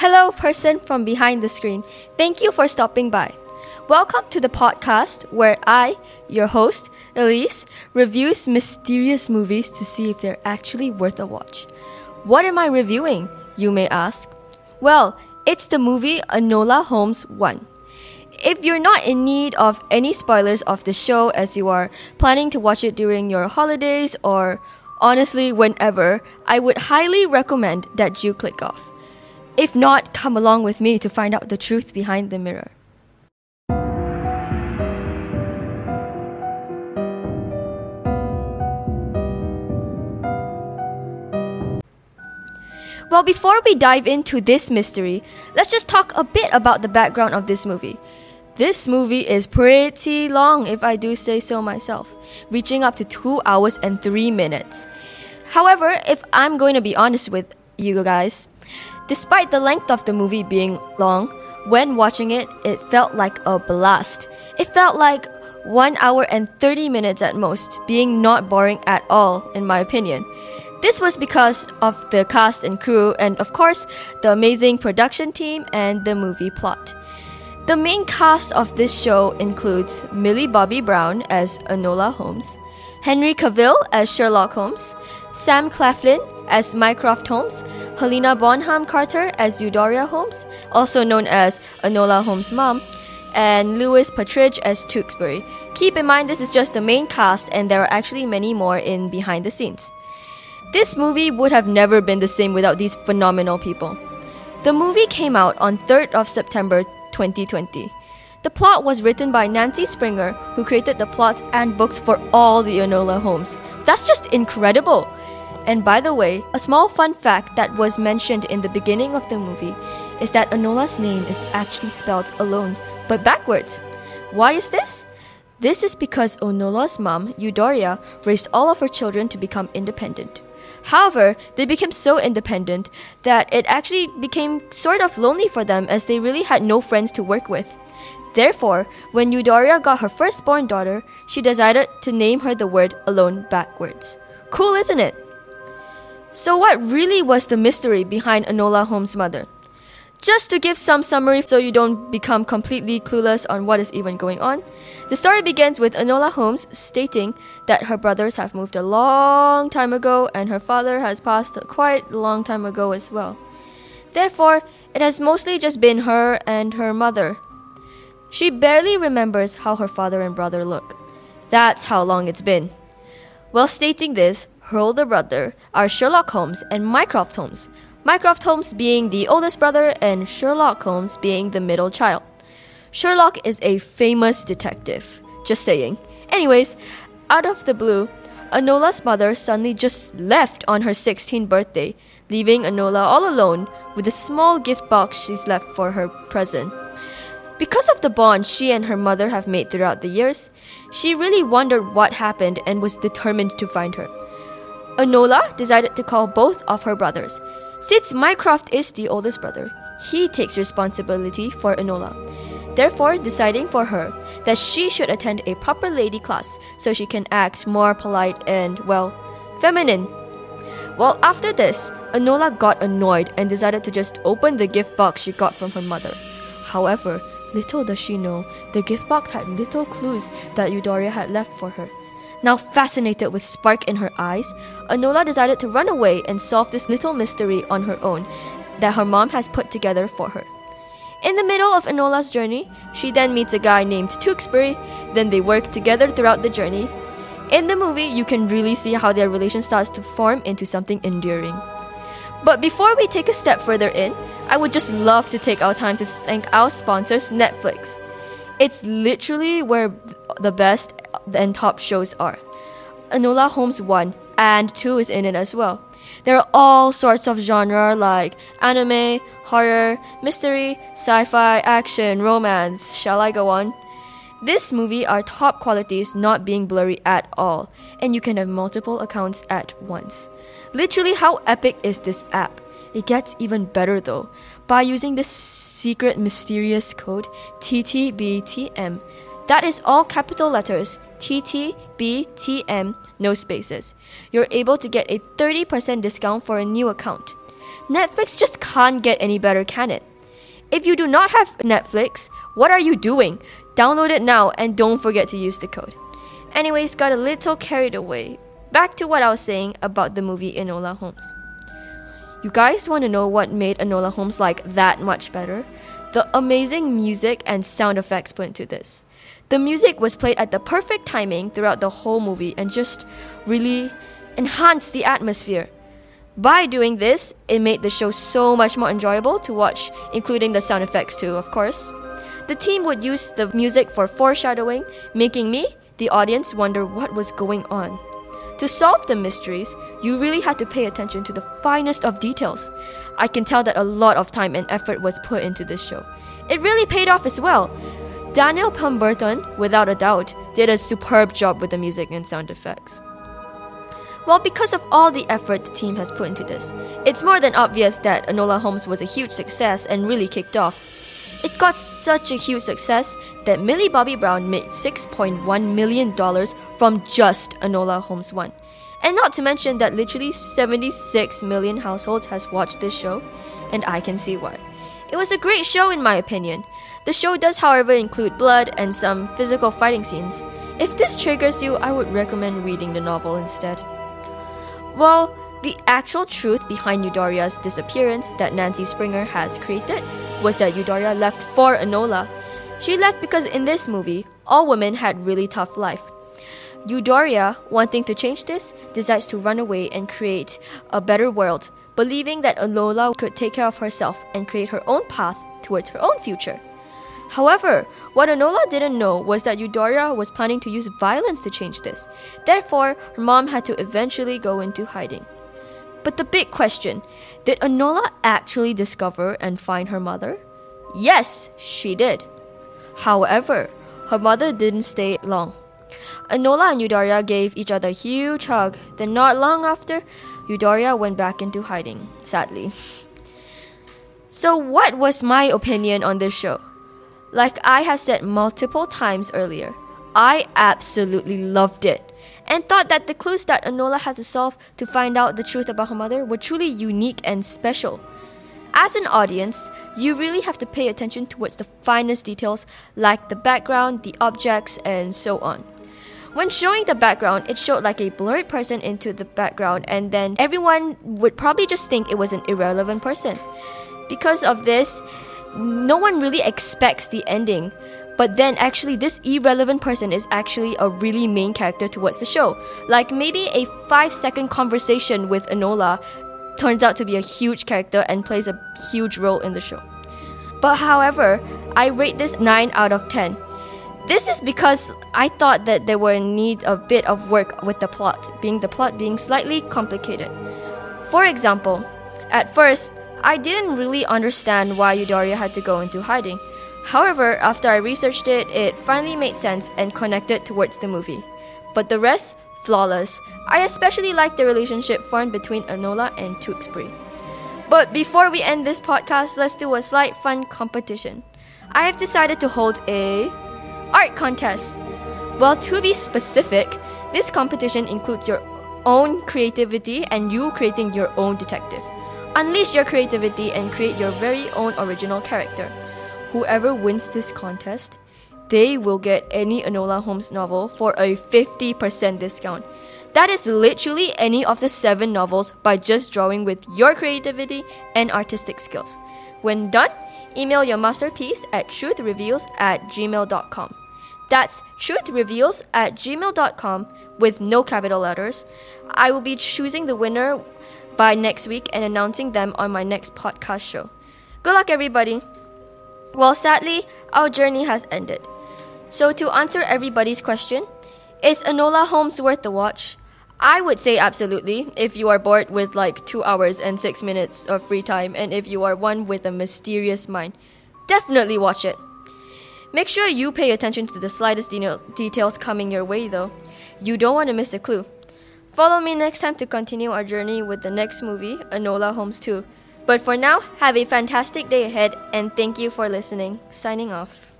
Hello, person from behind the screen. Thank you for stopping by. Welcome to the podcast where I, your host, Elise, reviews mysterious movies to see if they're actually worth a watch. What am I reviewing, you may ask? Well, it's the movie Enola Holmes 1. If you're not in need of any spoilers of the show as you are planning to watch it during your holidays or honestly whenever, I would highly recommend that you click off. If not, come along with me to find out the truth behind the mirror. Well, before we dive into this mystery, let's just talk a bit about the background of this movie. This movie is pretty long, if I do say so myself, reaching up to 2 hours and 3 minutes. However, if I'm going to be honest with you guys, despite the length of the movie being long, when watching it, it felt like a blast. It felt like 1 hour and 30 minutes at most, being not boring at all, in my opinion. This was because of the cast and crew, and of course, the amazing production team and the movie plot. The main cast of this show includes Millie Bobby Brown as Enola Holmes, Henry Cavill as Sherlock Holmes, Sam Claflin as Mycroft Holmes, Helena Bonham Carter as Eudora Holmes, also known as Enola Holmes' mom, and Louis Partridge as Tewksbury. Keep in mind this is just the main cast and there are actually many more in behind the scenes. This movie would have never been the same without these phenomenal people. The movie came out on 3rd of September 2020. The plot was written by Nancy Springer, who created the plots and books for all the Enola Holmes. That's just incredible! And by the way, a small fun fact that was mentioned in the beginning of the movie is that Enola's name is actually spelled alone, but backwards. Why is this? This is because Enola's mom, Eudoria, raised all of her children to become independent. However, they became so independent that it actually became sort of lonely for them as they really had no friends to work with. Therefore, when Eudoria got her firstborn daughter, she decided to name her the word alone backwards. Cool, isn't it? So, what really was the mystery behind Enola Holmes' mother? Just to give some summary so you don't become completely clueless on what is even going on, the story begins with Enola Holmes stating that her brothers have moved a long time ago and her father has passed quite a long time ago as well. Therefore, it has mostly just been her and her mother. She barely remembers how her father and brother look. That's how long it's been. While stating this, her older brother are Sherlock Holmes and Mycroft Holmes, Mycroft Holmes being the oldest brother and Sherlock Holmes being the middle child. Sherlock is a famous detective. Just saying. Anyways, out of the blue, Anola's mother suddenly just left on her 16th birthday, leaving Anola all alone with a small gift box she's left for her present. Because of the bond she and her mother have made throughout the years, she really wondered what happened and was determined to find her. Anola decided to call both of her brothers, since Mycroft is the oldest brother, he takes responsibility for Anola, therefore deciding for her that she should attend a proper lady class so she can act more polite and, well, feminine. Well, after this, Anola got annoyed and decided to just open the gift box she got from her mother. However, little does she know, the gift box had little clues that Eudoria had left for her. Now fascinated with spark in her eyes, Anola decided to run away and solve this little mystery on her own that her mom has put together for her. In the middle of Enola's journey, she then meets a guy named Tewksbury, then they work together throughout the journey. In the movie, you can really see how their relation starts to form into something enduring. But before we take a step further in, I would just love to take our time to thank our sponsors, Netflix. It's literally where the best and top shows are. Enola Holmes 1 and 2 is in it as well. There are all sorts of genre like anime, horror, mystery, sci-fi, action, romance. Shall I go on? This movie are top qualities not being blurry at all, and you can have multiple accounts at once. Literally, how epic is this app? It gets even better though. By using this secret mysterious code TTBTM, that is all capital letters TTBTM, no spaces. You're able to get a 30% discount for a new account. Netflix just can't get any better, can it? If you do not have Netflix, what are you doing? Download it now and don't forget to use the code. Anyways, got a little carried away. Back to what I was saying about the movie Enola Holmes. You guys want to know what made Enola Holmes like that much better? The amazing music and sound effects put into this. The music was played at the perfect timing throughout the whole movie and just really enhanced the atmosphere. By doing this, it made the show so much more enjoyable to watch, including the sound effects too, of course. The team would use the music for foreshadowing, making me, the audience, wonder what was going on. To solve the mysteries, you really had to pay attention to the finest of details. I can tell that a lot of time and effort was put into this show. It really paid off as well. Daniel Pemberton, without a doubt, did a superb job with the music and sound effects. Well, because of all the effort the team has put into this, it's more than obvious that Enola Holmes was a huge success and really kicked off. It got such a huge success that Millie Bobby Brown made $6.1 million from just Enola Holmes 1. And not to mention that literally 76 million households has watched this show, and I can see why. It was a great show in my opinion. The show does however include blood and some physical fighting scenes. If this triggers you, I would recommend reading the novel instead. Well, the actual truth behind Eudoria's disappearance that Nancy Springer has created was that Eudoria left for Enola. She left because in this movie, all women had really tough life. Eudoria, wanting to change this, decides to run away and create a better world, believing that Enola could take care of herself and create her own path towards her own future. However, what Enola didn't know was that Eudoria was planning to use violence to change this. Therefore, her mom had to eventually go into hiding. But the big question did Enola actually discover and find her mother? Yes, she did. However, her mother didn't stay long. Enola and Eudoria gave each other a huge hug. Then, not long after, Eudoria went back into hiding, sadly. So, what was my opinion on this show? Like I have said multiple times earlier, I absolutely loved it and thought that the clues that Enola had to solve to find out the truth about her mother were truly unique and special. As an audience, you really have to pay attention towards the finest details like the background, the objects, and so on. When showing the background, it showed like a blurred person into the background, and then everyone would probably just think it was an irrelevant person. Because of this, no one really expects the ending. But then, actually, this irrelevant person is actually a really main character towards the show. Like maybe a five second conversation with Enola turns out to be a huge character and plays a huge role in the show. But however, I rate this 9 out of 10. This is because I thought that there were in need a bit of work with the plot, being the plot being slightly complicated. For example, at first, I didn't really understand why Eudoria had to go into hiding. However, after I researched it, it finally made sense and connected towards the movie. But the rest, flawless. I especially like the relationship formed between Enola and Tewksbury. But before we end this podcast, let's do a slight fun competition. I have decided to hold a art contest. Well, to be specific, this competition includes your own creativity and you creating your own detective. Unleash your creativity and create your very own original character. Whoever wins this contest, they will get any Enola Holmes novel for a 50% discount. That is literally any of the seven novels by just drawing with your creativity and artistic skills. When done, email your masterpiece at truthreveals at gmail.com. That's truthreveals at gmail.com with no capital letters. I will be choosing the winner by next week and announcing them on my next podcast show. Good luck, everybody! Well, sadly, our journey has ended. So, to answer everybody's question, is Enola Holmes worth the watch? I would say absolutely if you are bored with like 2 hours and 6 minutes of free time and if you are one with a mysterious mind. Definitely watch it. Make sure you pay attention to the slightest de- details coming your way though. You don't want to miss a clue. Follow me next time to continue our journey with the next movie, Enola Holmes 2. But for now, have a fantastic day ahead and thank you for listening. Signing off.